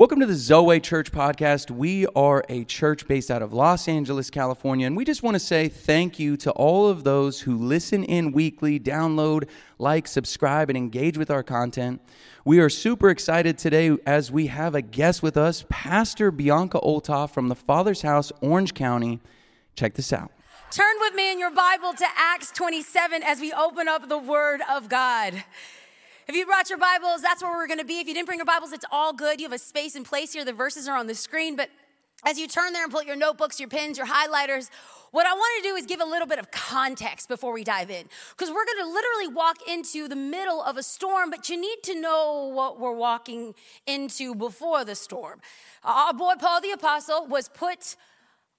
Welcome to the Zoe Church podcast. We are a church based out of Los Angeles, California, and we just want to say thank you to all of those who listen in weekly, download, like, subscribe, and engage with our content. We are super excited today as we have a guest with us, Pastor Bianca Olthoff from the Father's House, Orange County. Check this out. Turn with me in your Bible to Acts 27 as we open up the Word of God. If you brought your Bibles, that's where we're going to be. If you didn't bring your Bibles, it's all good. You have a space and place here. The verses are on the screen. But as you turn there and pull your notebooks, your pens, your highlighters, what I want to do is give a little bit of context before we dive in. Because we're going to literally walk into the middle of a storm, but you need to know what we're walking into before the storm. Our boy Paul the Apostle was put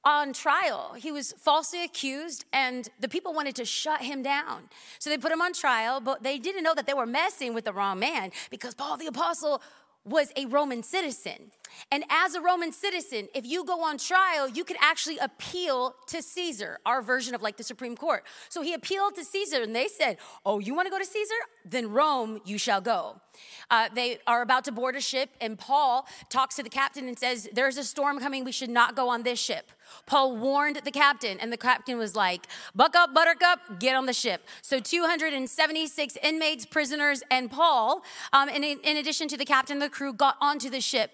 on trial. He was falsely accused, and the people wanted to shut him down. So they put him on trial, but they didn't know that they were messing with the wrong man because Paul the Apostle was a Roman citizen. And as a Roman citizen, if you go on trial, you could actually appeal to Caesar, our version of like the Supreme Court. So he appealed to Caesar, and they said, Oh, you want to go to Caesar? Then Rome you shall go. Uh, they are about to board a ship, and Paul talks to the captain and says, There's a storm coming. We should not go on this ship. Paul warned the captain, and the captain was like, Buck up, buttercup, get on the ship. So 276 inmates, prisoners, and Paul, um, in, in addition to the captain the crew, got onto the ship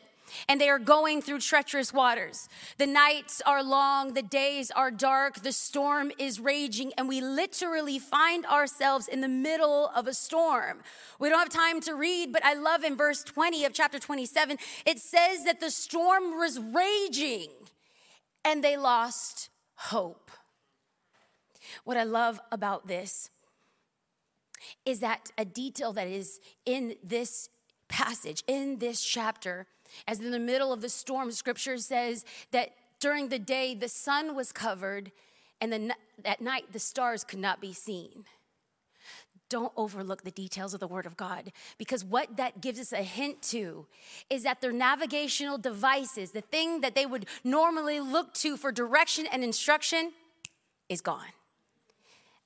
and they are going through treacherous waters. The nights are long, the days are dark, the storm is raging, and we literally find ourselves in the middle of a storm. We don't have time to read, but I love in verse 20 of chapter 27, it says that the storm was raging and they lost hope. What I love about this is that a detail that is in this passage, in this chapter, as in the middle of the storm, scripture says that during the day the sun was covered and the, at night the stars could not be seen. Don't overlook the details of the Word of God because what that gives us a hint to is that their navigational devices, the thing that they would normally look to for direction and instruction, is gone.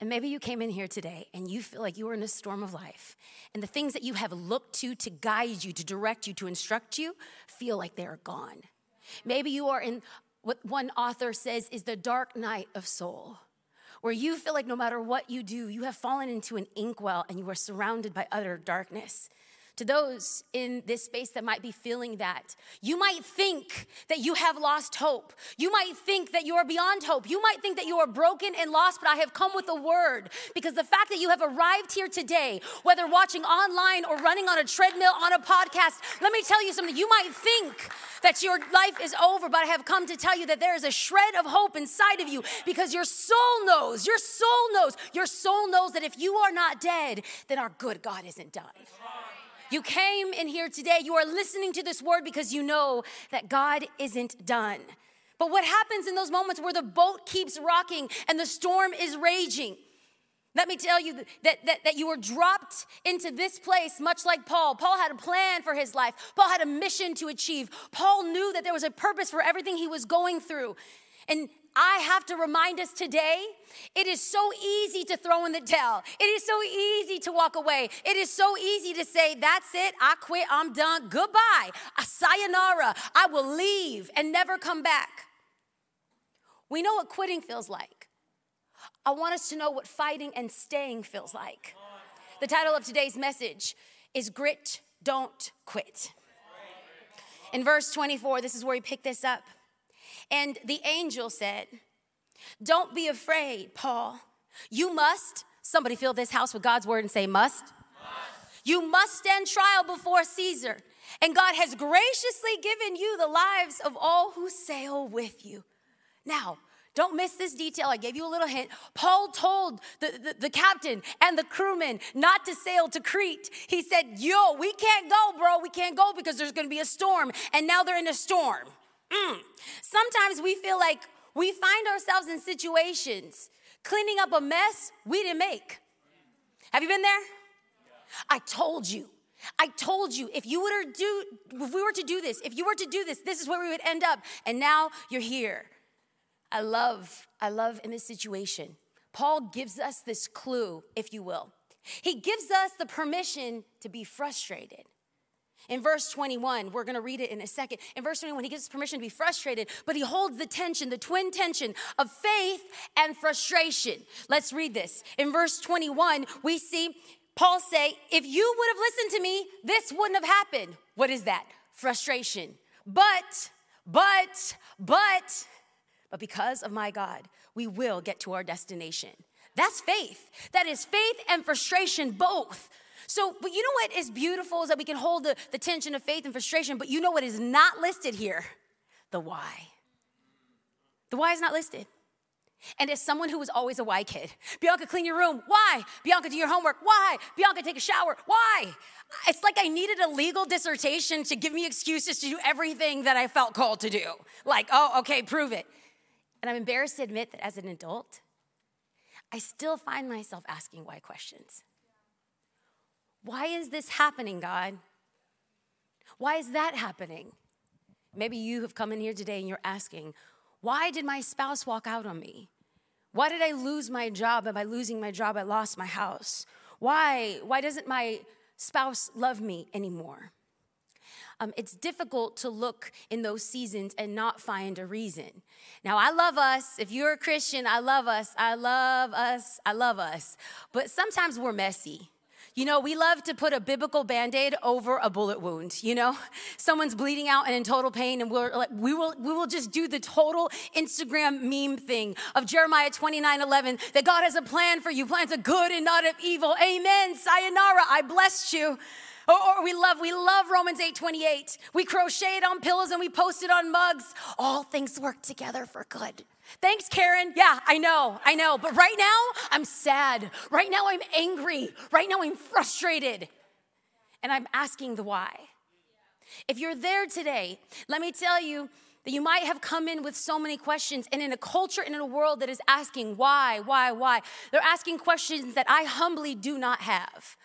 And maybe you came in here today and you feel like you are in a storm of life, and the things that you have looked to to guide you, to direct you, to instruct you, feel like they are gone. Maybe you are in what one author says is the dark night of soul, where you feel like no matter what you do, you have fallen into an inkwell and you are surrounded by utter darkness to those in this space that might be feeling that. You might think that you have lost hope. You might think that you are beyond hope. You might think that you are broken and lost, but I have come with a word because the fact that you have arrived here today, whether watching online or running on a treadmill on a podcast, let me tell you something. You might think that your life is over, but I have come to tell you that there is a shred of hope inside of you because your soul knows, your soul knows, your soul knows that if you are not dead, then our good God isn't done. You came in here today, you are listening to this word because you know that God isn't done. But what happens in those moments where the boat keeps rocking and the storm is raging? Let me tell you that, that, that you were dropped into this place, much like Paul. Paul had a plan for his life, Paul had a mission to achieve. Paul knew that there was a purpose for everything he was going through. And I have to remind us today it is so easy to throw in the towel. It is so easy to walk away. It is so easy to say, That's it, I quit, I'm done, goodbye, a sayonara, I will leave and never come back. We know what quitting feels like. I want us to know what fighting and staying feels like. The title of today's message is Grit, Don't Quit. In verse 24, this is where we pick this up. And the angel said, Don't be afraid, Paul. You must, somebody fill this house with God's word and say, must. must. You must stand trial before Caesar. And God has graciously given you the lives of all who sail with you. Now, don't miss this detail. I gave you a little hint. Paul told the, the, the, captain and the crewmen not to sail to Crete. He said, Yo, we can't go, bro. We can't go because there's going to be a storm. And now they're in a storm. Mm. Sometimes we feel like we find ourselves in situations cleaning up a mess we didn't make. Have you been there? I told you. I told you if you were to do if we were to do this, if you were to do this, this is where we would end up. And now you're here. I love I love in this situation. Paul gives us this clue, if you will. He gives us the permission to be frustrated. In verse 21, we're going to read it in a second. In verse 21, he gives permission to be frustrated, but he holds the tension, the twin tension of faith and frustration. Let's read this. In verse 21, we see Paul say, If you would have listened to me, this wouldn't have happened. What is that? Frustration. But, but, but, but because of my God, we will get to our destination. That's faith. That is faith and frustration both. So, but you know what is beautiful is that we can hold the, the tension of faith and frustration, but you know what is not listed here? The why. The why is not listed. And as someone who was always a why kid, Bianca, clean your room. Why? Bianca, do your homework. Why? Bianca, take a shower. Why? It's like I needed a legal dissertation to give me excuses to do everything that I felt called to do. Like, oh, okay, prove it. And I'm embarrassed to admit that as an adult, I still find myself asking why questions. Why is this happening, God? Why is that happening? Maybe you have come in here today and you're asking, why did my spouse walk out on me? Why did I lose my job? And by losing my job, I lost my house. Why? Why doesn't my spouse love me anymore? Um, it's difficult to look in those seasons and not find a reason. Now, I love us. If you're a Christian, I love us. I love us. I love us. But sometimes we're messy. You know, we love to put a biblical band aid over a bullet wound. You know, someone's bleeding out and in total pain, and we're like, we will, we will just do the total Instagram meme thing of Jeremiah 29 11 that God has a plan for you, plans of good and not of evil. Amen. Sayonara. I blessed you. Or, or, we love, we love Romans 8 28. We crochet it on pillows and we post it on mugs. All things work together for good Thanks, Karen. Yeah, I know, I know. But right now, I'm sad. Right now, I'm angry. Right now, I'm frustrated. And I'm asking the why. If you're there today, let me tell you that you might have come in with so many questions, and in a culture and in a world that is asking why, why, why, they're asking questions that I humbly do not have.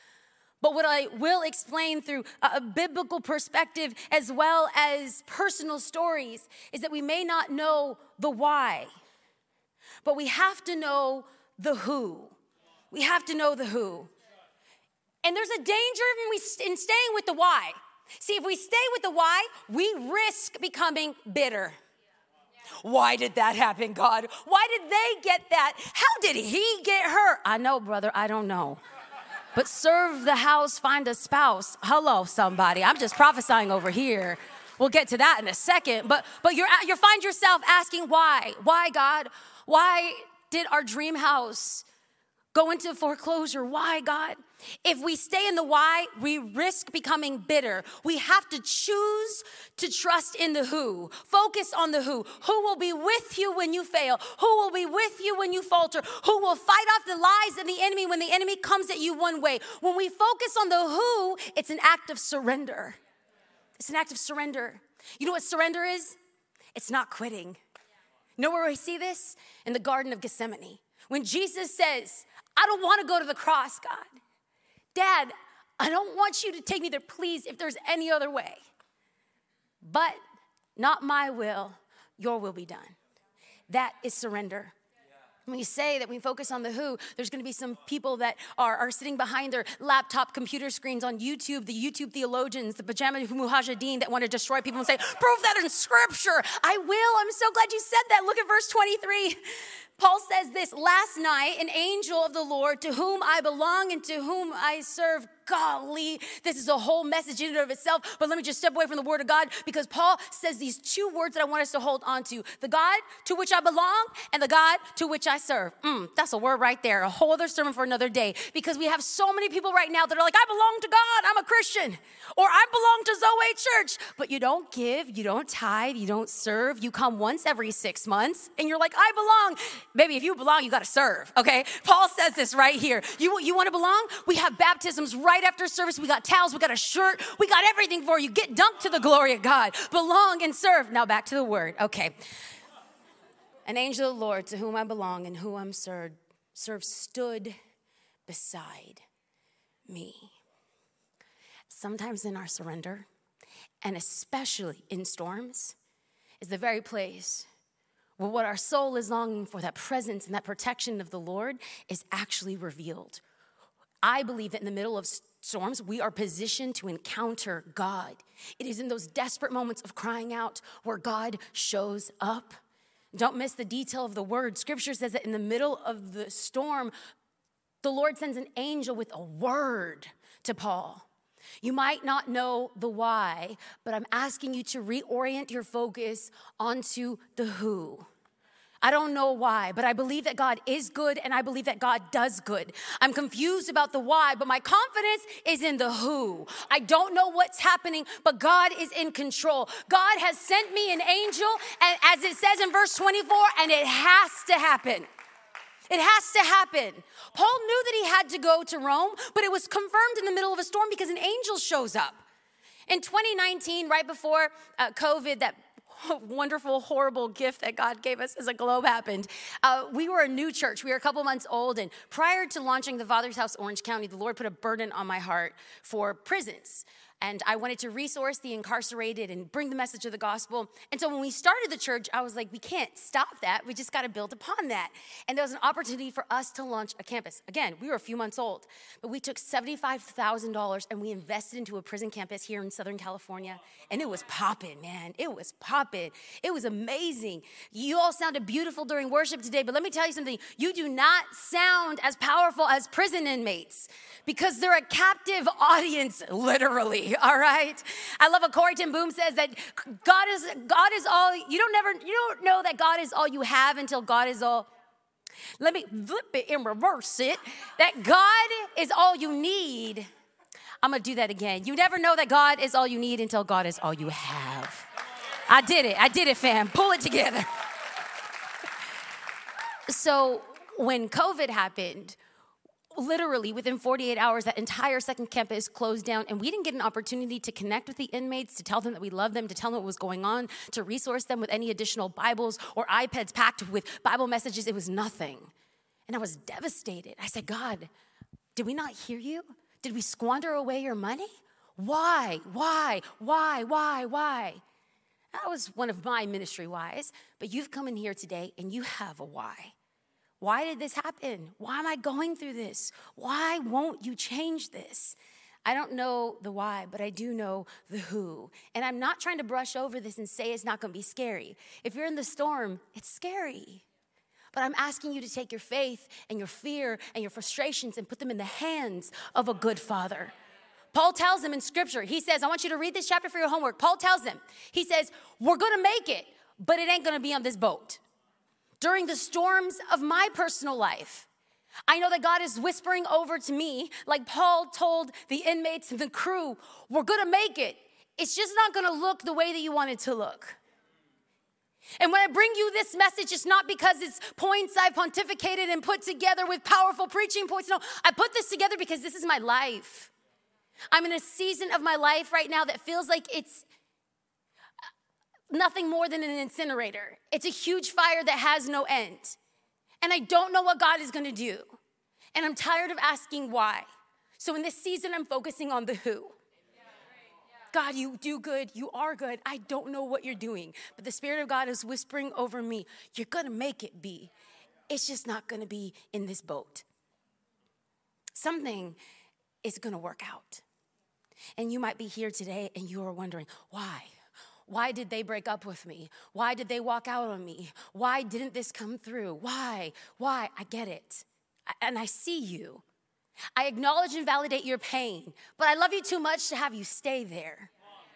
But what I will explain through a biblical perspective as well as personal stories is that we may not know the why, but we have to know the who. We have to know the who. And there's a danger in, we, in staying with the why. See, if we stay with the why, we risk becoming bitter. Why did that happen, God? Why did they get that? How did he get hurt? I know, brother, I don't know. But serve the house, find a spouse. Hello, somebody. I'm just prophesying over here. We'll get to that in a second. But but you're you find yourself asking why? Why God? Why did our dream house go into foreclosure? Why God? If we stay in the why, we risk becoming bitter. We have to choose to trust in the who. Focus on the who. Who will be with you when you fail? Who will be with you when you falter? Who will fight off the lies of the enemy when the enemy comes at you one way? When we focus on the who, it's an act of surrender. It's an act of surrender. You know what surrender is? It's not quitting. Know where we see this? In the Garden of Gethsemane. When Jesus says, I don't want to go to the cross, God. Dad, I don't want you to take me there, please, if there's any other way. But not my will, your will be done. That is surrender. When we say that we focus on the who, there's gonna be some people that are, are sitting behind their laptop computer screens on YouTube, the YouTube theologians, the pajama mujahideen that want to destroy people and say, prove that in scripture. I will. I'm so glad you said that. Look at verse 23. Paul says this last night, an angel of the Lord to whom I belong and to whom I serve golly, this is a whole message in and of itself. But let me just step away from the word of God because Paul says these two words that I want us to hold on to the God to which I belong and the God to which I serve. Mm, that's a word right there, a whole other sermon for another day because we have so many people right now that are like, I belong to God, I'm a Christian, or I belong to Zoe Church, but you don't give, you don't tithe, you don't serve, you come once every six months and you're like, I belong. Baby, if you belong, you got to serve, okay? Paul says this right here. You, you want to belong? We have baptisms right right after service. We got towels, we got a shirt, we got everything for you. Get dunked to the glory of God. Belong and serve. Now back to the word. Okay. An angel of the Lord to whom I belong and who I'm served, served stood beside me. Sometimes in our surrender, and especially in storms, is the very place where what our soul is longing for, that presence and that protection of the Lord, is actually revealed. I believe that in the middle of storms, we are positioned to encounter God. It is in those desperate moments of crying out where God shows up. Don't miss the detail of the word. Scripture says that in the middle of the storm, the Lord sends an angel with a word to Paul. You might not know the why, but I'm asking you to reorient your focus onto the who. I don't know why, but I believe that God is good and I believe that God does good. I'm confused about the why, but my confidence is in the who. I don't know what's happening, but God is in control. God has sent me an angel, and as it says in verse 24, and it has to happen. It has to happen. Paul knew that he had to go to Rome, but it was confirmed in the middle of a storm because an angel shows up. In 2019, right before uh, COVID, that wonderful, horrible gift that God gave us as a globe happened. Uh, we were a new church. We were a couple months old. And prior to launching the Father's House Orange County, the Lord put a burden on my heart for prisons and I wanted to resource the incarcerated and bring the message of the gospel. And so when we started the church, I was like, we can't stop that. We just got to build upon that. And there was an opportunity for us to launch a campus. Again, we were a few months old, but we took $75,000 and we invested into a prison campus here in Southern California. And it was popping, man. It was popping. It was amazing. You all sounded beautiful during worship today, but let me tell you something. You do not sound as powerful as prison inmates because they're a captive audience, literally. all right? I love what Corrie ten Boom says that God is God is all you don't never you don't know that God is all you have until God is all let me flip it and reverse it. That God is all you need. I'm gonna do that again. You never know that God is all you need until God is all you have. I did it. I did it, fam. Pull it together. So when COVID happened, literally within 48 hours, that entire second campus closed down, and we didn't get an opportunity to connect with the inmates, to tell them that we love them, to tell them what was going on, to resource them with any additional Bibles or iPads packed with Bible messages. It was nothing. And I was devastated. I said, God, did we not hear you? Did we squander away your money? Why? Why? Why? Why? Why? That was one of my ministry whys, but you've come in here today and you have a why. Why did this happen? Why am I going through this? Why won't you change this? I don't know the why, but I do know the who. And I'm not trying to brush over this and say it's not gonna be scary. If you're in the storm, it's scary. But I'm asking you to take your faith and your fear and your frustrations and put them in the hands of a good father. Paul tells them in scripture, he says, I want you to read this chapter for your homework. Paul tells them, he says, We're gonna make it, but it ain't gonna be on this boat during the storms of my personal life. I know that God is whispering over to me, like Paul told the inmates and the crew, we're gonna make it. It's just not gonna look the way that you want it to look. And when I bring you this message, it's not because it's points I've pontificated and put together with powerful preaching points. No, I put this together because this is my life. I'm in a season of my life right now that feels like it's nothing more than an incinerator. It's a huge fire that has no end. And I don't know what God is gonna do. And I'm tired of asking why. So in this season, I'm focusing on the who. God, you do good. You are good. I don't know what you're doing, but the Spirit of God is whispering over me, You're gonna make it be. It's just not gonna be in this boat. Something is gonna work out. And you might be here today and you are wondering, why? Why did they break up with me? Why did they walk out on me? Why didn't this come through? Why? Why? I get it. And I see you. I acknowledge and validate your pain, but I love you too much to have you stay there.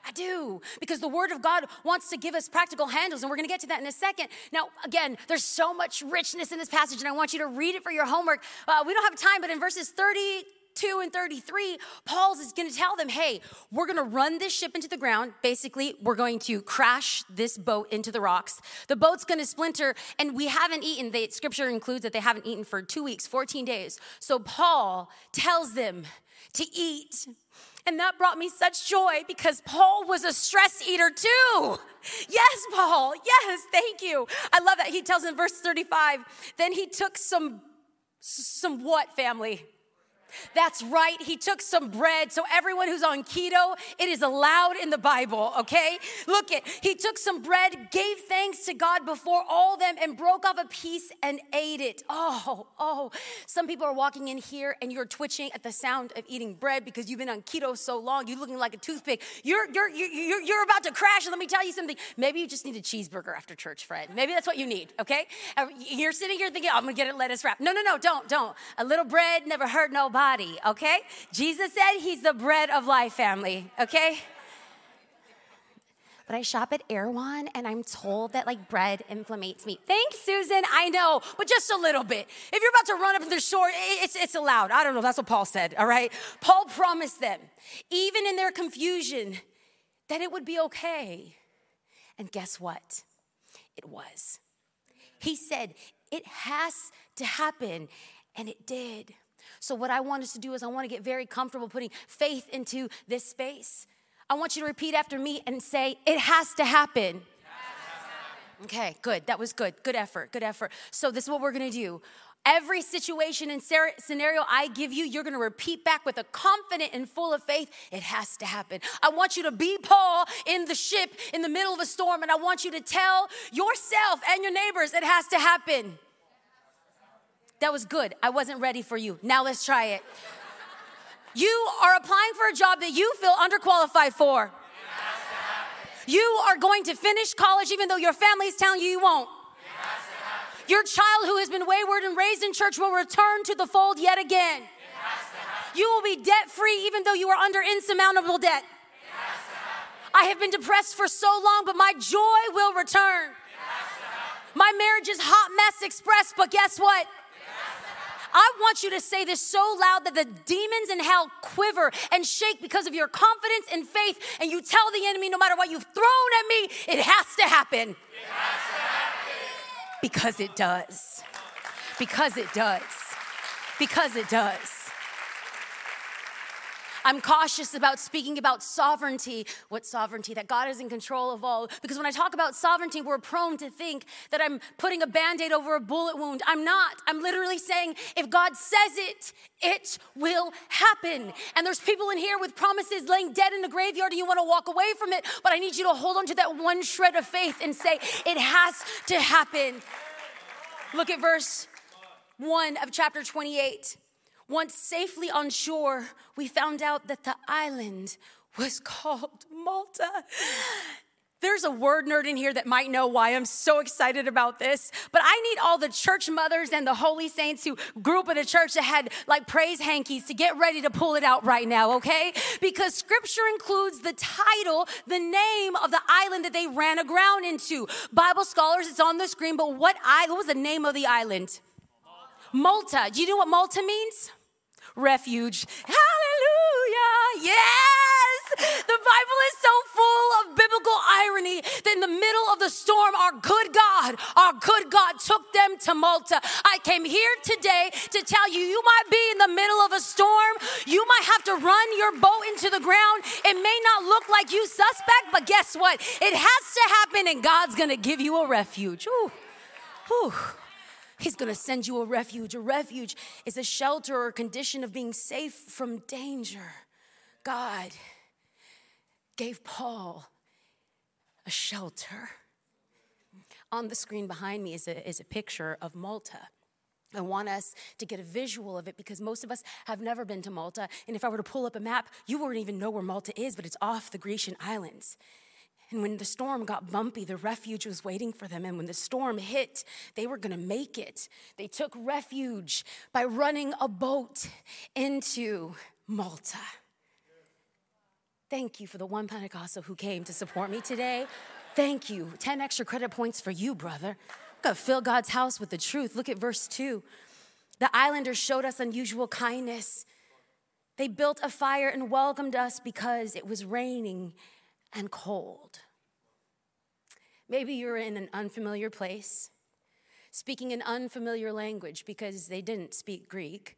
I do, because the Word of God wants to give us practical handles, and we're gonna get to that in a second. Now, again, there's so much richness in this passage, and I want you to read it for your homework. Uh, we don't have time, but in verses 30 32 and 33, Paul's is going to tell them, hey, we're going to run this ship into the ground. Basically, we're going to crash this boat into the rocks. The boat's going to splinter, and we haven't eaten. The scripture includes that they haven't eaten for two weeks, 14 days. So Paul tells them to eat. And that brought me such joy because Paul was a stress eater too. Yes, Paul. Yes, thank you. I love that. He tells in verse 35, then he took some some what family? That's right. He took some bread. So everyone who's on keto, it is allowed in the Bible, okay? Look it. He took some bread, gave thanks to God before all them and broke off a piece and ate it. Oh, oh. Some people are walking in here and you're twitching at the sound of eating bread because you've been on keto so long. You're looking like a toothpick. You're you're you're you're about to crash and let me tell you something. Maybe you just need a cheeseburger after church, Fred. Maybe that's what you need, okay? Uh, you're sitting here thinking, oh, "I'm going to get a lettuce wrap." No, no, no, don't, don't. A little bread never hurt nobody body, okay? Jesus said he's the bread of life, family, okay? But I shop at Erewhon and I'm told that like bread inflammates me. Thanks, Susan. I know, but just a little bit. If you're about to run up the shore, it's, it's allowed. I don't know. That's what Paul said, all right? Paul promised them, even in their confusion, that it would be okay. And guess what? It was. He said, it has to happen, and it did. So, what I want us to do is, I want to get very comfortable putting faith into this space. I want you to repeat after me and say, It has to happen. Okay, good. That was good. Good effort. Good effort. So, this is what we're gonna do. Every situation and scenario I give you, you're gonna repeat back with a confident and full of faith. It has to happen. I want you to be Paul in the ship in the middle of a storm, and I want you to tell yourself and your neighbors it has to happen. That was good. I wasn't ready for you. Now let's try it. You are applying for a job that you feel underqualified for. You are going to finish college even though your family is telling you you won't. Your child who has been wayward and raised in church will return to the fold yet again. You will be debt free even though you are under insurmountable debt. I have been depressed for so long, but my joy will return. My marriage is hot mess express, but guess what? I want you to say this so loud that the demons in hell quiver and shake because of your confidence and faith. And you tell the enemy, no matter what you've thrown at me, it has to happen. It has to happen. Because it does. Because it does. Because it does. I'm cautious about speaking about sovereignty. What sovereignty? That God is in control of all. Because when I talk about sovereignty, we're prone to think that I'm putting a band aid over a bullet wound. I'm not. I'm literally saying if God says it, it will happen. And there's people in here with promises laying dead in the graveyard and you want to walk away from it, but I need you to hold on to that one shred of faith and say, it has to happen. Look at verse 1 of chapter 28. Once safely on shore, we found out that the island was called Malta. There's a word nerd in here that might know why I'm so excited about this, but I need all the church mothers and the holy saints who grew up in a church that had like praise hankies to get ready to pull it out right now, okay? Because scripture includes the title, the name of the island that they ran aground into. Bible scholars, it's on the screen, but what island, what was the name of the island? Malta. Malta. Do you know what Malta means? Refuge. Hallelujah. Yes. The Bible is so full of biblical irony that in the middle of the storm, our good God, our good God took them to Malta. I came here today to tell you, you might be in the middle of a storm. You might have to run your boat into the ground. It may not look like you suspect, but guess what? It has to happen and God's to give you a refuge. Ooh. Ooh. He's going to send you a refuge. A refuge is a shelter or a condition of being safe from danger. God gave Paul a shelter. On the screen behind me is a, is a picture of Malta. I want us to get a visual of it because most of us have never been to Malta. And if I were to pull up a map, you wouldn't even know where Malta is, but it's off the Grecian islands. And when the storm got bumpy, the refuge was waiting for them. And when the storm hit, they were going to make it. They took refuge by running a boat into Malta. Thank you for the one Pentecostal who came to support me today. Thank you. 10 extra credit points for you, brother. I'm going to fill God's house with the truth. Look at verse 2. The islanders showed us unusual kindness. They built a fire and welcomed us because it was raining and cold. Maybe you're in an unfamiliar place, speaking an unfamiliar language because they didn't speak Greek.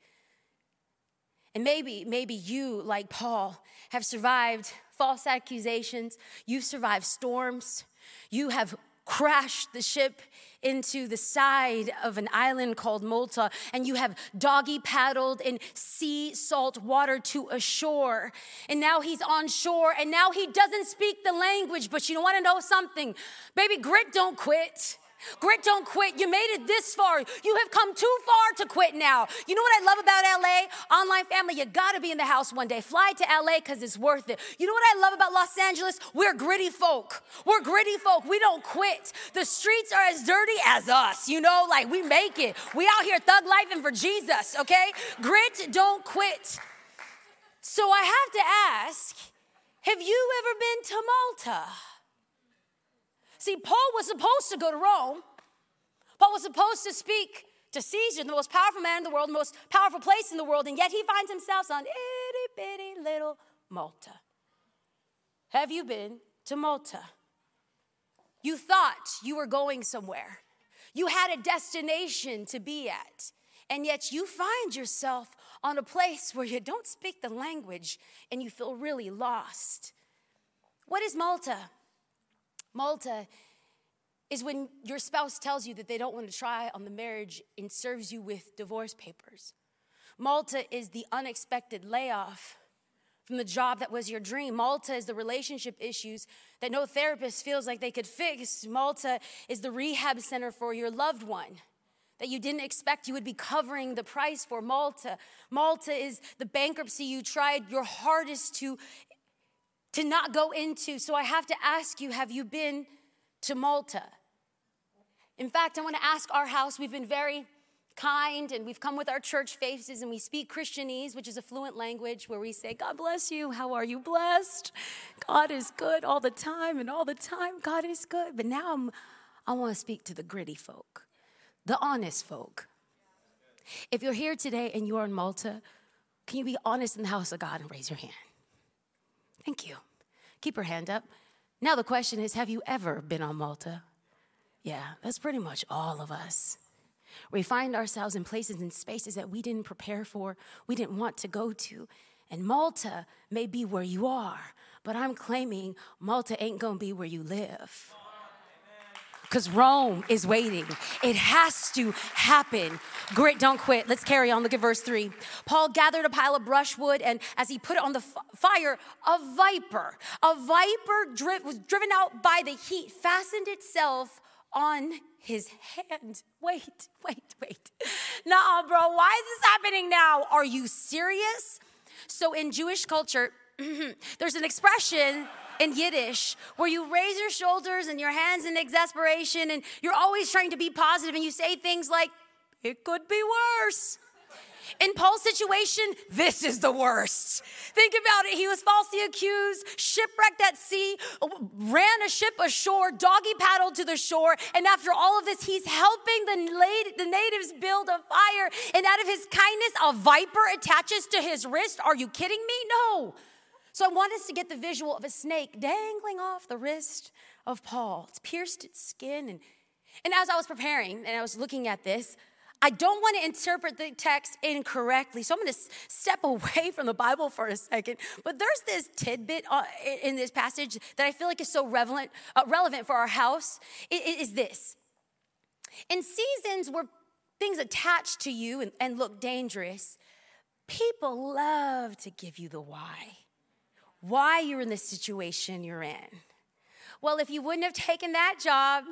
And maybe, maybe you, like Paul, have survived false accusations. You've survived storms. You have crashed the ship into the side of an island called Malta, and you have doggy paddled in sea salt water to a shore. And now he's on shore, and now he doesn't speak the language. But you want to know something? Baby, grit don't quit. Grit, don't quit. You made it this far. You have come too far to quit now. You know what I love about LA? Online family, you gotta be in the house one day. Fly to LA because it's worth it. You know what I love about Los Angeles? We're gritty folk. We're gritty folk. We don't quit. The streets are as dirty as us. You know, like we make it. We out here thug life and for Jesus, okay? Grit, don't quit. So I have to ask have you ever been to Malta? See, Paul was supposed to go to Rome. Paul was supposed to speak to Caesar, the most powerful man in the world, the most powerful place in the world, and yet he finds himself on itty bitty little Malta. Have you been to Malta? You thought you were going somewhere. You had a destination to be at, and yet you find yourself on a place where you don't speak the language and you feel really lost. What is Malta? Malta is when your spouse tells you that they don't want to try on the marriage and serves you with divorce papers. Malta is the unexpected layoff from the job that was your dream. Malta is the relationship issues that no therapist feels like they could fix. Malta is the rehab center for your loved one that you didn't expect you would be covering the price for. Malta. Malta is the bankruptcy you tried your hardest to to not go into. So I have to ask you have you been to Malta? In fact, I want to ask our house, we've been very kind and we've come with our church faces and we speak Christianese, which is a fluent language where we say, God bless you. How are you blessed? God is good all the time and all the time. God is good. But now I'm, I want to speak to the gritty folk, the honest folk. If you're here today and you are in Malta, can you be honest in the house of God and raise your hand? Thank you. Keep her hand up. Now, the question is Have you ever been on Malta? Yeah, that's pretty much all of us. We find ourselves in places and spaces that we didn't prepare for, we didn't want to go to. And Malta may be where you are, but I'm claiming Malta ain't gonna be where you live because Rome is waiting. It has to happen. Grit, don't quit. Let's carry on. Look at verse three. Paul gathered a pile of brushwood, and as he put it on the f- fire, a viper, a viper dri- was driven out by the heat, fastened itself on his hand. Wait, wait, wait. Nah, bro, why is this happening now? Are you serious? So, in Jewish culture, there's an expression in Yiddish, where you raise your shoulders and your hands in exasperation, and you're always trying to be positive, and you say things like, It could be worse. In Paul's situation, this is the worst. Think about it. He was falsely accused, shipwrecked at sea, ran a ship ashore, doggy paddled to the shore, and after all of this, he's helping the, the natives build a fire. And out of his kindness, a viper attaches to his wrist. Are you kidding me? No. So I want us to get the visual of a snake dangling off the wrist of Paul. It's pierced its skin. And, and as I was preparing and I was looking at this, I don't want to interpret the text incorrectly. So I'm going to step away from the Bible for a second. But there's this tidbit uh, in this passage that I feel like is so relevant, uh, relevant for our house. It, it is this. In seasons where things attach to you and, and look dangerous, people love to give you the why why you're in the situation you're in. Well, if you wouldn't have taken that job,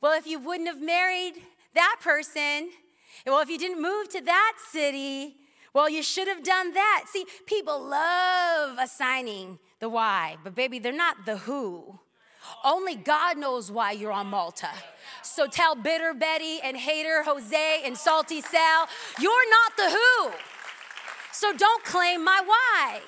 well, if you wouldn't have married that person, well, if you didn't move to that city, well, you should have done that. See, people love assigning the why, but baby, they're not the who. Only God knows why you're on Malta. So tell bitter Betty and hater Jose and salty Sal, you're not the who. So don't claim my why.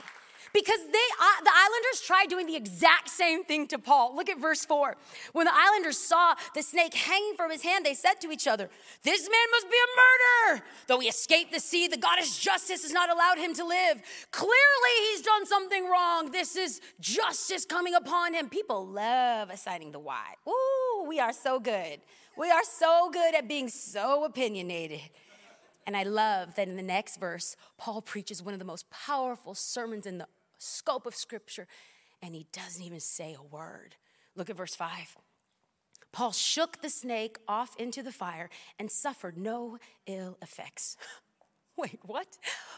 Because they, uh, the islanders tried doing the exact same thing to Paul. Look at verse 4. When the islanders saw the snake hanging from his hand, they said to each other, This man must be a murderer. Though he escaped the sea, the goddess justice has not allowed him to live. Clearly, he's done something wrong. This is justice coming upon him. People love assigning the why. Ooh, we are so good. We are so good at being so opinionated. And I love that in the next verse, Paul preaches one of the most powerful sermons in the scope of Scripture, and he doesn't even say a word. Look at verse 5. Paul shook the snake off into the fire and suffered no ill effects. Wait, what?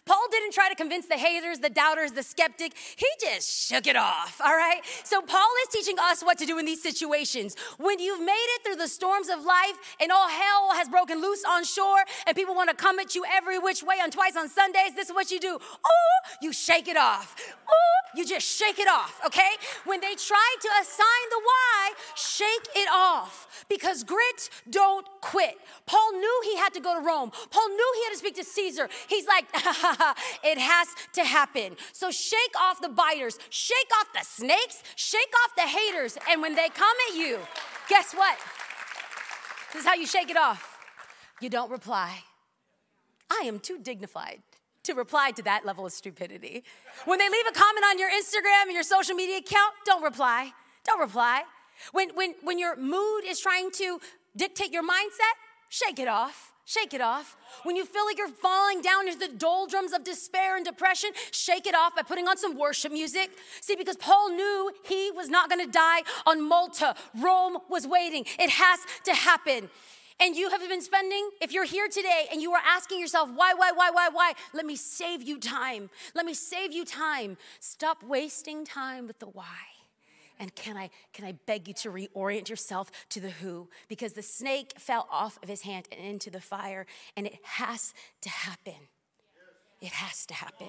Paul didn't try to convince the haters, the doubters, the skeptic. He just shook it off, all right? So, Paul is teaching us what to do in these situations. When you've made it through the storms of life and all hell has broken loose on shore and people want to come at you every which way on twice on Sundays, this is what you do. Oh, you shake it off. Oh, you just shake it off, okay? When they try to assign the why, shake it off because grit don't quit. Paul knew he had to go to Rome. Paul knew he had to speak to Caesar. He's like, it has to happen. So shake off the biters, shake off the snakes, shake off the haters. And when they come at you, guess what? This is how you shake it off. You don't reply. I am too dignified to reply to that level of stupidity. When they leave a comment on your Instagram and your social media account, don't reply. Don't reply. When, when, when your mood is trying to dictate your mindset, shake it off. Shake it off. When you feel like you're falling down into the doldrums of despair and depression, shake it off by putting on some worship music. See, because Paul knew he was not gonna die on Malta. Rome was waiting. It has to happen. And you have been spending, if you're here today and you are asking yourself, why, why, why, why, why? Let me save you time. Let me save you time. Stop wasting time with the why. And can I, can I beg you to reorient yourself to the who? Because the snake fell off of his hand and into the fire, and it has to happen. It has to happen.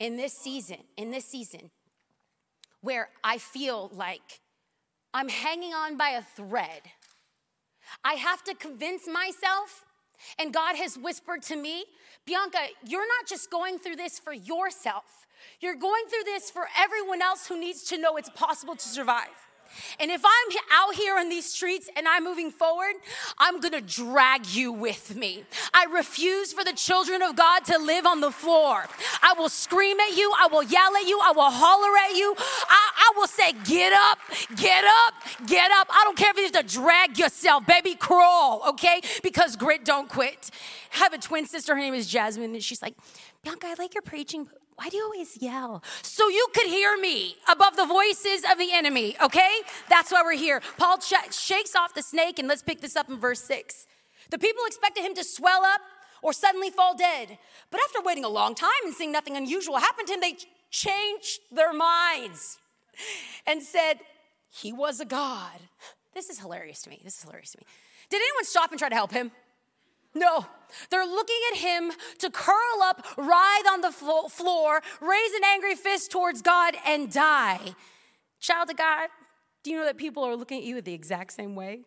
In this season, in this season, where I feel like I'm hanging on by a thread, I have to convince myself, and God has whispered to me, Bianca, you're not just going through this for yourself. You're going through this for everyone else who needs to know it's possible to survive. And if I'm out here in these streets and I'm moving forward, I'm gonna drag you with me. I refuse for the children of God to live on the floor. I will scream at you, I will yell at you, I will holler at you. I, I will say, Get up, get up, get up. I don't care if you have to drag yourself, baby, crawl, okay? Because grit don't quit. I have a twin sister, her name is Jasmine, and she's like, Bianca, I like your preaching, why do you always yell? So you could hear me above the voices of the enemy, okay? That's why we're here. Paul ch- shakes off the snake, and let's pick this up in verse six. The people expected him to swell up or suddenly fall dead. But after waiting a long time and seeing nothing unusual happen to him, they changed their minds and said, He was a God. This is hilarious to me. This is hilarious to me. Did anyone stop and try to help him? No, they're looking at him to curl up, writhe on the floor, raise an angry fist towards God, and die. Child of God, do you know that people are looking at you the exact same way?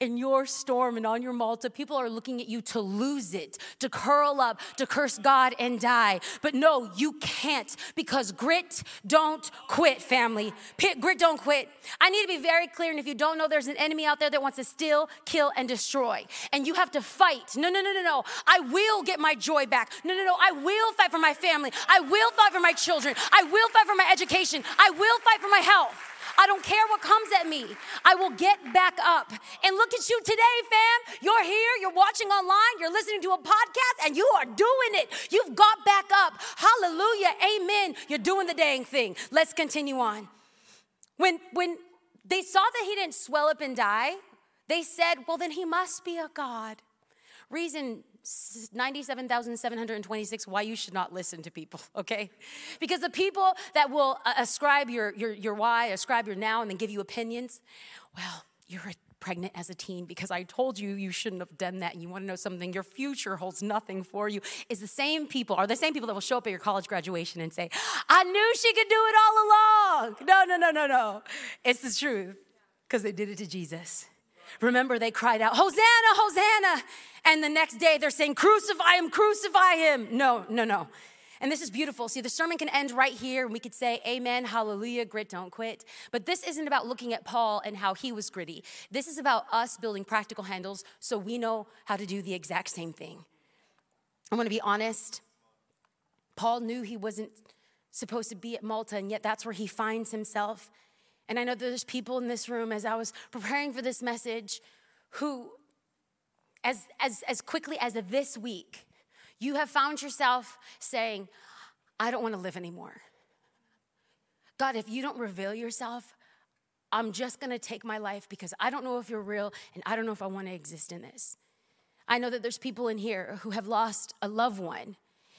In your storm and on your Malta, people are looking at you to lose it, to curl up, to curse God and die. But no, you can't because grit don't quit, family. Grit don't quit. I need to be very clear. And if you don't know, there's an enemy out there that wants to steal, kill, and destroy. And you have to fight. No, no, no, no, no. I will get my joy back. No, no, no. I will fight for my family. I will fight for my children. I will fight for my education. I will fight for my health. I don't care what comes at me. I will get back up. And look at you today, fam. You're here, you're watching online, you're listening to a podcast, and you are doing it. You've got back up. Hallelujah. Amen. You're doing the dang thing. Let's continue on. When when they saw that he didn't swell up and die, they said, well, then he must be a God. Reason 97,726 why you should not listen to people, okay? Because the people that will uh, ascribe your, your, your why, ascribe your now, and then give you opinions, well, you're pregnant as a teen because I told you you shouldn't have done that and you want to know something, your future holds nothing for you, is the same people, are the same people that will show up at your college graduation and say, I knew she could do it all along. No, no, no, no, no. It's the truth because they did it to Jesus. Remember, they cried out, Hosanna, Hosanna. And the next day they're saying, Crucify him, crucify him. No, no, no. And this is beautiful. See, the sermon can end right here and we could say, Amen, hallelujah, grit, don't quit. But this isn't about looking at Paul and how he was gritty. This is about us building practical handles so we know how to do the exact same thing. I want to be honest. Paul knew he wasn't supposed to be at Malta, and yet that's where he finds himself. And I know there's people in this room as I was preparing for this message who, as, as, as quickly as this week, you have found yourself saying, I don't want to live anymore. God, if you don't reveal yourself, I'm just gonna take my life because I don't know if you're real and I don't know if I wanna exist in this. I know that there's people in here who have lost a loved one,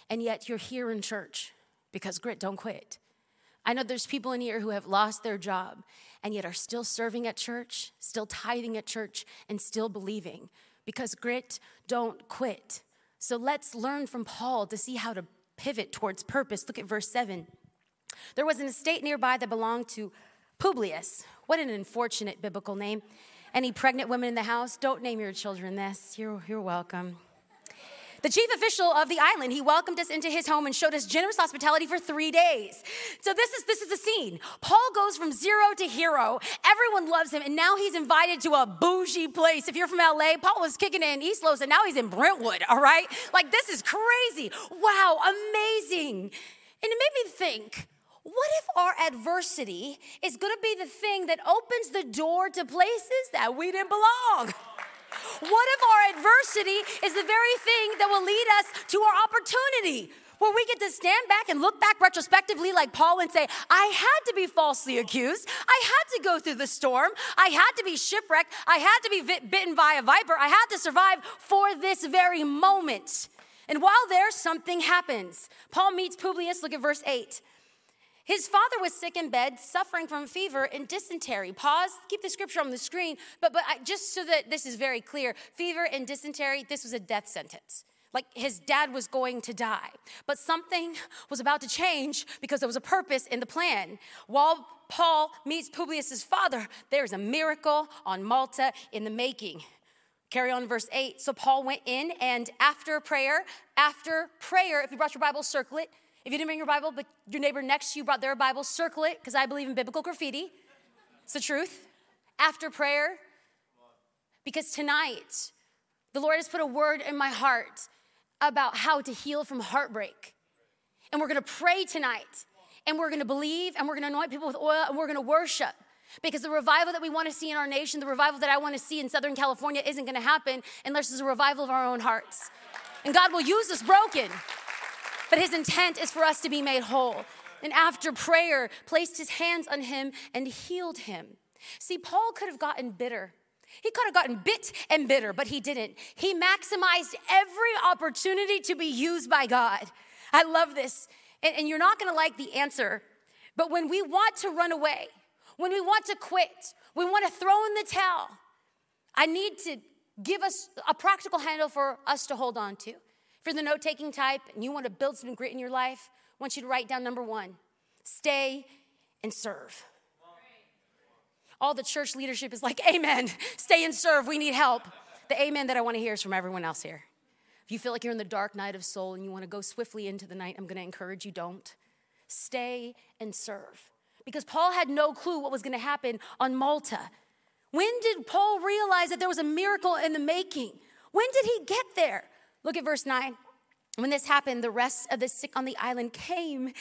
and yet you're here in church because grit, don't quit. I know there's people in here who have lost their job and yet are still serving at church, still tithing at church, and still believing because grit, don't quit. So let's learn from Paul to see how to pivot towards purpose. Look at verse 7. There was an estate nearby that belonged to Publius. What an unfortunate biblical name. Any pregnant women in the house, don't name your children this. You're, you're welcome. The chief official of the island, he welcomed us into his home and showed us generous hospitality for three days. So this is this is the scene. Paul goes from zero to hero. Everyone loves him, and now he's invited to a bougie place. If you're from LA, Paul was kicking it in East Los, and now he's in Brentwood. All right, like this is crazy. Wow, amazing. And it made me think. What if our adversity is gonna be the thing that opens the door to places that we didn't belong? What if our adversity is the very thing that will lead us to our opportunity? Where we get to stand back and look back retrospectively, like Paul, and say, I had to be falsely accused. I had to go through the storm. I had to be shipwrecked. I had to be bitten by a viper. I had to survive for this very moment. And while there, something happens. Paul meets Publius. Look at verse 8. His father was sick in bed, suffering from fever and dysentery. Pause, keep the scripture on the screen, but, but I, just so that this is very clear fever and dysentery, this was a death sentence. Like his dad was going to die. But something was about to change because there was a purpose in the plan. While Paul meets Publius' father, there's a miracle on Malta in the making. Carry on verse 8. So Paul went in, and after prayer, after prayer, if you brought your Bible, circle it. If you didn't bring your Bible, but your neighbor next to you brought their Bible, circle it, because I believe in biblical graffiti. It's the truth. After prayer, because tonight, the Lord has put a word in my heart about how to heal from heartbreak. And we're gonna pray tonight, and we're gonna believe, and we're gonna anoint people with oil, and we're gonna worship. Because the revival that we want to see in our nation, the revival that I want to see in Southern California, isn't to happen unless there's a revival of our own hearts. And God will use us broken but his intent is for us to be made whole. And after prayer, placed his hands on him and healed him. See, Paul could have gotten bitter. He could have gotten bit and bitter, but he didn't. He maximized every opportunity to be used by God. I love this. And, and you're not gonna like the answer, but when we want to run away, when we want to quit, we want to throw in the towel, I need to give us a practical handle for us to hold on to. If you're the note taking type and you want to build some grit in your life, I want you to write down number one stay and serve. All the church leadership is like, Amen, stay and serve, we need help. The amen that I want to hear is from everyone else here. If you feel like you're in the dark night of soul and you want to go swiftly into the night, I'm going to encourage you don't. Stay and serve. Because Paul had no clue what was going to happen on Malta. When did Paul realize that there was a miracle in the making? When did he get there? Look at verse 9. When this happened, the rest of the sick on the island came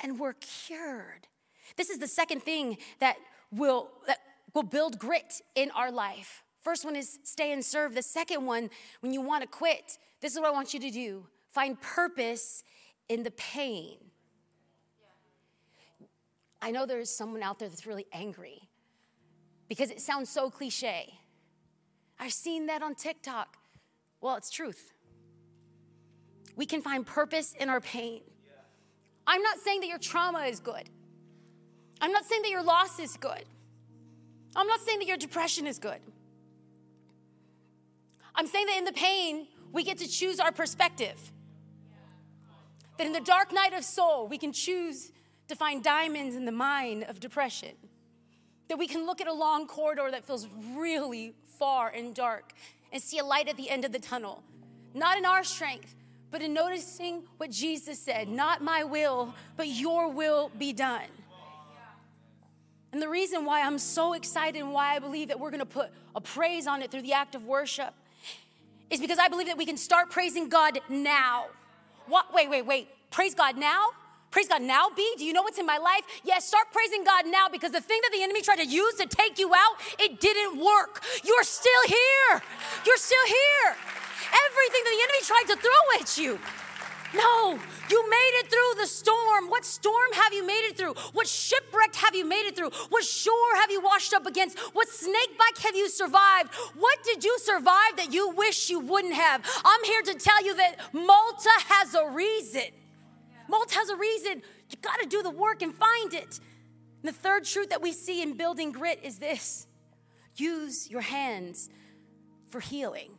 and were cured. This is the second thing that will, that will build grit in our life. First one is stay and serve. The second one, when you want to quit, this is what I want you to do find purpose in the pain. I know there's someone out there that's really angry because it sounds so cliche. I've seen that on TikTok. Well, it's truth we can find purpose in our pain. I'm not saying that your trauma is good. I'm not saying that your loss is good. I'm not saying that your depression is good. I'm saying that in the pain, we get to choose our perspective. That in the dark night of soul, we can choose to find diamonds in the mine of depression. That we can look at a long corridor that feels really far and dark and see a light at the end of the tunnel. Not in our strength, but in noticing what Jesus said, not my will, but your will be done. And the reason why I'm so excited and why I believe that we're gonna put a praise on it through the act of worship is because I believe that we can start praising God now. What? Wait, wait, wait. Praise God now? Praise God now, B? Do you know what's in my life? Yes, start praising God now because the thing that the enemy tried to use to take you out, it didn't work. You're still here. You're still here everything that the enemy tried to throw at you. No, you made it through the storm. What storm have you made it through? What shipwreck have you made it through? What shore have you washed up against? What snakebite have you survived? What did you survive that you wish you wouldn't have? I'm here to tell you that Malta has a reason. Malta has a reason. You got to do the work and find it. And the third truth that we see in building grit is this use your hands for healing.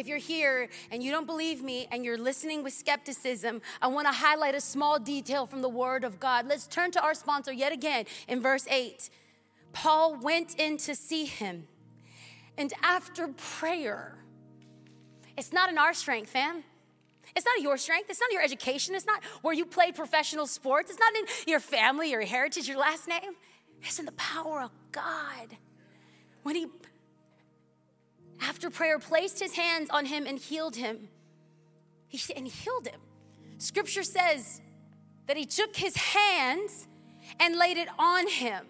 If you're here and you don't believe me and you're listening with skepticism, I want to highlight a small detail from the Word of God. Let's turn to our sponsor yet again in verse 8. Paul went in to see him, and after prayer, it's not in our strength, fam. It's not your strength. It's not your education. It's not where you played professional sports. It's not in your family, your heritage, your last name. It's in the power of God. When he after prayer, placed his hands on him and healed him. He, and healed him. Scripture says that he took his hands and laid it on him.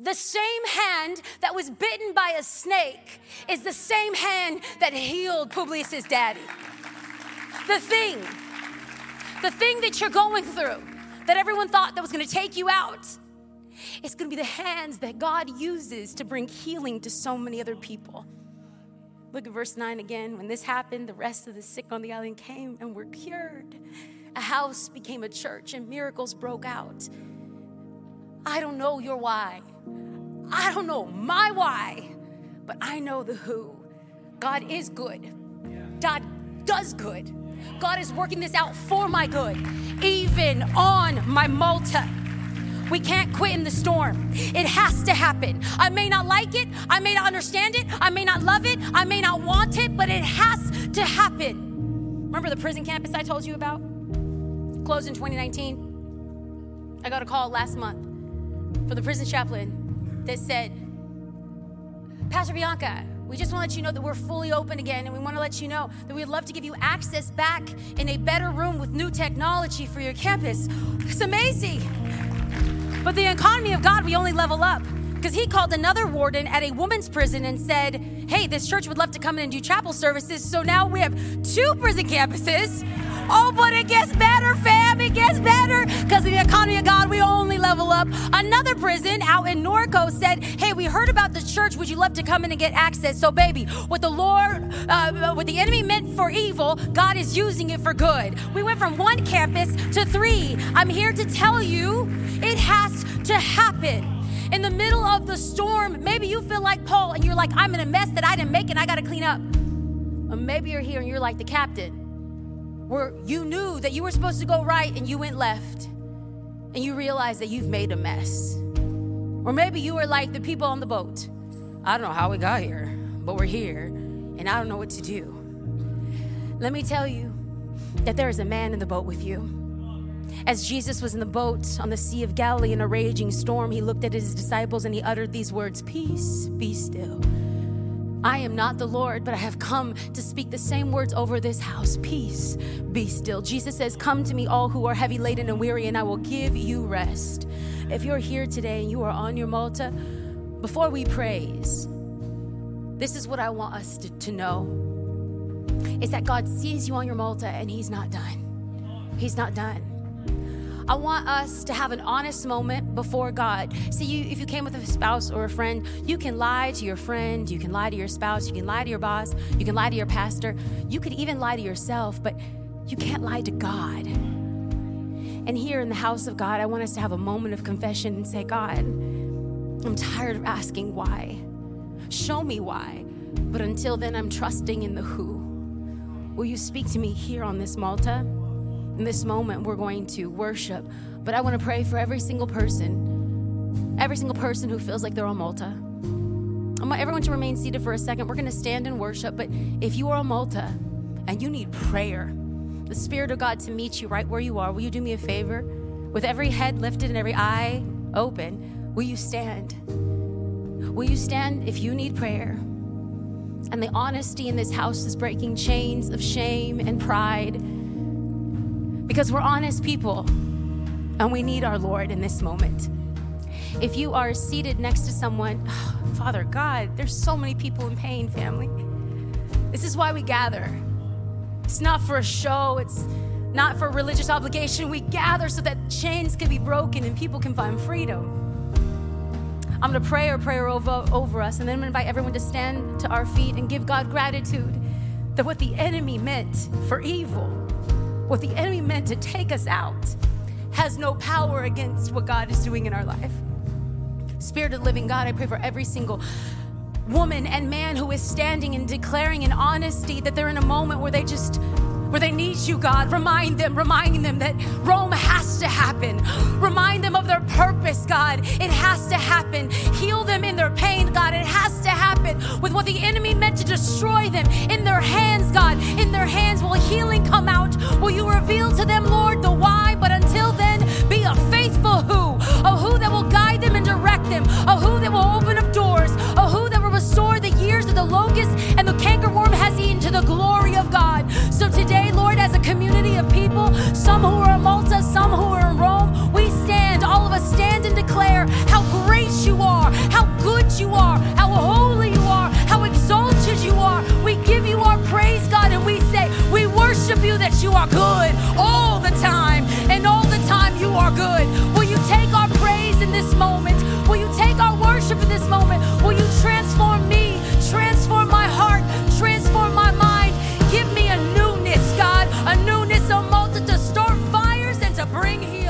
The same hand that was bitten by a snake is the same hand that healed Publius's daddy. The thing, the thing that you're going through, that everyone thought that was gonna take you out, it's gonna be the hands that God uses to bring healing to so many other people. Look at verse 9 again. When this happened, the rest of the sick on the island came and were cured. A house became a church and miracles broke out. I don't know your why. I don't know my why, but I know the who. God is good. God does good. God is working this out for my good, even on my Malta. We can't quit in the storm. It has to happen. I may not like it, I may not understand it, I may not love it, I may not want it, but it has to happen. Remember the prison campus I told you about? Closed in 2019. I got a call last month from the prison chaplain that said, Pastor Bianca, we just want to let you know that we're fully open again, and we want to let you know that we'd love to give you access back in a better room with new technology for your campus. It's amazing. But the economy of God, we only level up. Because he called another warden at a woman's prison and said, Hey, this church would love to come in and do chapel services. So now we have two prison campuses. Oh, but it gets better, fam. It gets better. Because in the economy of God, we only level up. Another prison out in Norco said, Hey, we heard about the church. Would you love to come in and get access? So, baby, what the Lord, uh, what the enemy meant for evil, God is using it for good. We went from one campus to three. I'm here to tell you it has to happen. In the middle of the storm, maybe you feel like Paul and you're like, I'm in a mess that I didn't make and I got to clean up. Or maybe you're here and you're like the captain, where you knew that you were supposed to go right and you went left, and you realize that you've made a mess. Or maybe you were like the people on the boat. I don't know how we got here, but we're here, and I don't know what to do. Let me tell you that there is a man in the boat with you. As Jesus was in the boat on the Sea of Galilee in a raging storm, he looked at his disciples and he uttered these words Peace, be still. I am not the Lord, but I have come to speak the same words over this house. Peace, be still. Jesus says, Come to me, all who are heavy laden and weary, and I will give you rest. If you're here today and you are on your Malta, before we praise, this is what I want us to, to know is that God sees you on your Malta and He's not done. He's not done. I want us to have an honest moment before God. See, you, if you came with a spouse or a friend, you can lie to your friend, you can lie to your spouse, you can lie to your boss, you can lie to your pastor, you could even lie to yourself, but you can't lie to God. And here in the house of God, I want us to have a moment of confession and say, God, I'm tired of asking why. Show me why. But until then, I'm trusting in the who. Will you speak to me here on this Malta? In this moment, we're going to worship, but I want to pray for every single person, every single person who feels like they're on Malta. I want everyone to remain seated for a second. We're going to stand and worship, but if you are on Malta and you need prayer, the Spirit of God to meet you right where you are, will you do me a favor? With every head lifted and every eye open, will you stand? Will you stand if you need prayer? And the honesty in this house is breaking chains of shame and pride because we're honest people and we need our Lord in this moment. If you are seated next to someone, oh, Father God, there's so many people in pain, family. This is why we gather. It's not for a show, it's not for religious obligation. We gather so that chains can be broken and people can find freedom. I'm gonna pray a prayer over, over us, and then I'm gonna invite everyone to stand to our feet and give God gratitude that what the enemy meant for evil, what the enemy meant to take us out, has no power against what God is doing in our life. Spirit of living God, I pray for every single woman and man who is standing and declaring in honesty that they're in a moment where they just where they need you, God. Remind them, reminding them that Rome has to happen. Remind them of their purpose, God. It has to happen. Heal them in their pain, God. It has to happen with what the enemy meant to destroy them in their hands, God. In their hands will healing come out. Will you reveal to them, Lord, the why? But until then, be a faithful who, a who that will guide them and direct them, a who that will open up doors, a who sore, the years that the locust, and the cankerworm has eaten to the glory of God. So today, Lord, as a community of people, some who are in Malta, some who are in Rome, we stand, all of us stand and declare how great you are, how good you are, how holy you are, how exalted you are. We give you our praise, God, and we say, we worship you that you are good all the time, and all the time you are good. Will you take our praise in this moment? Will you take our worship in this moment? Will you transform? Transform my heart, transform my mind. Give me a newness, God, a newness, of multitude to start fires and to bring healing.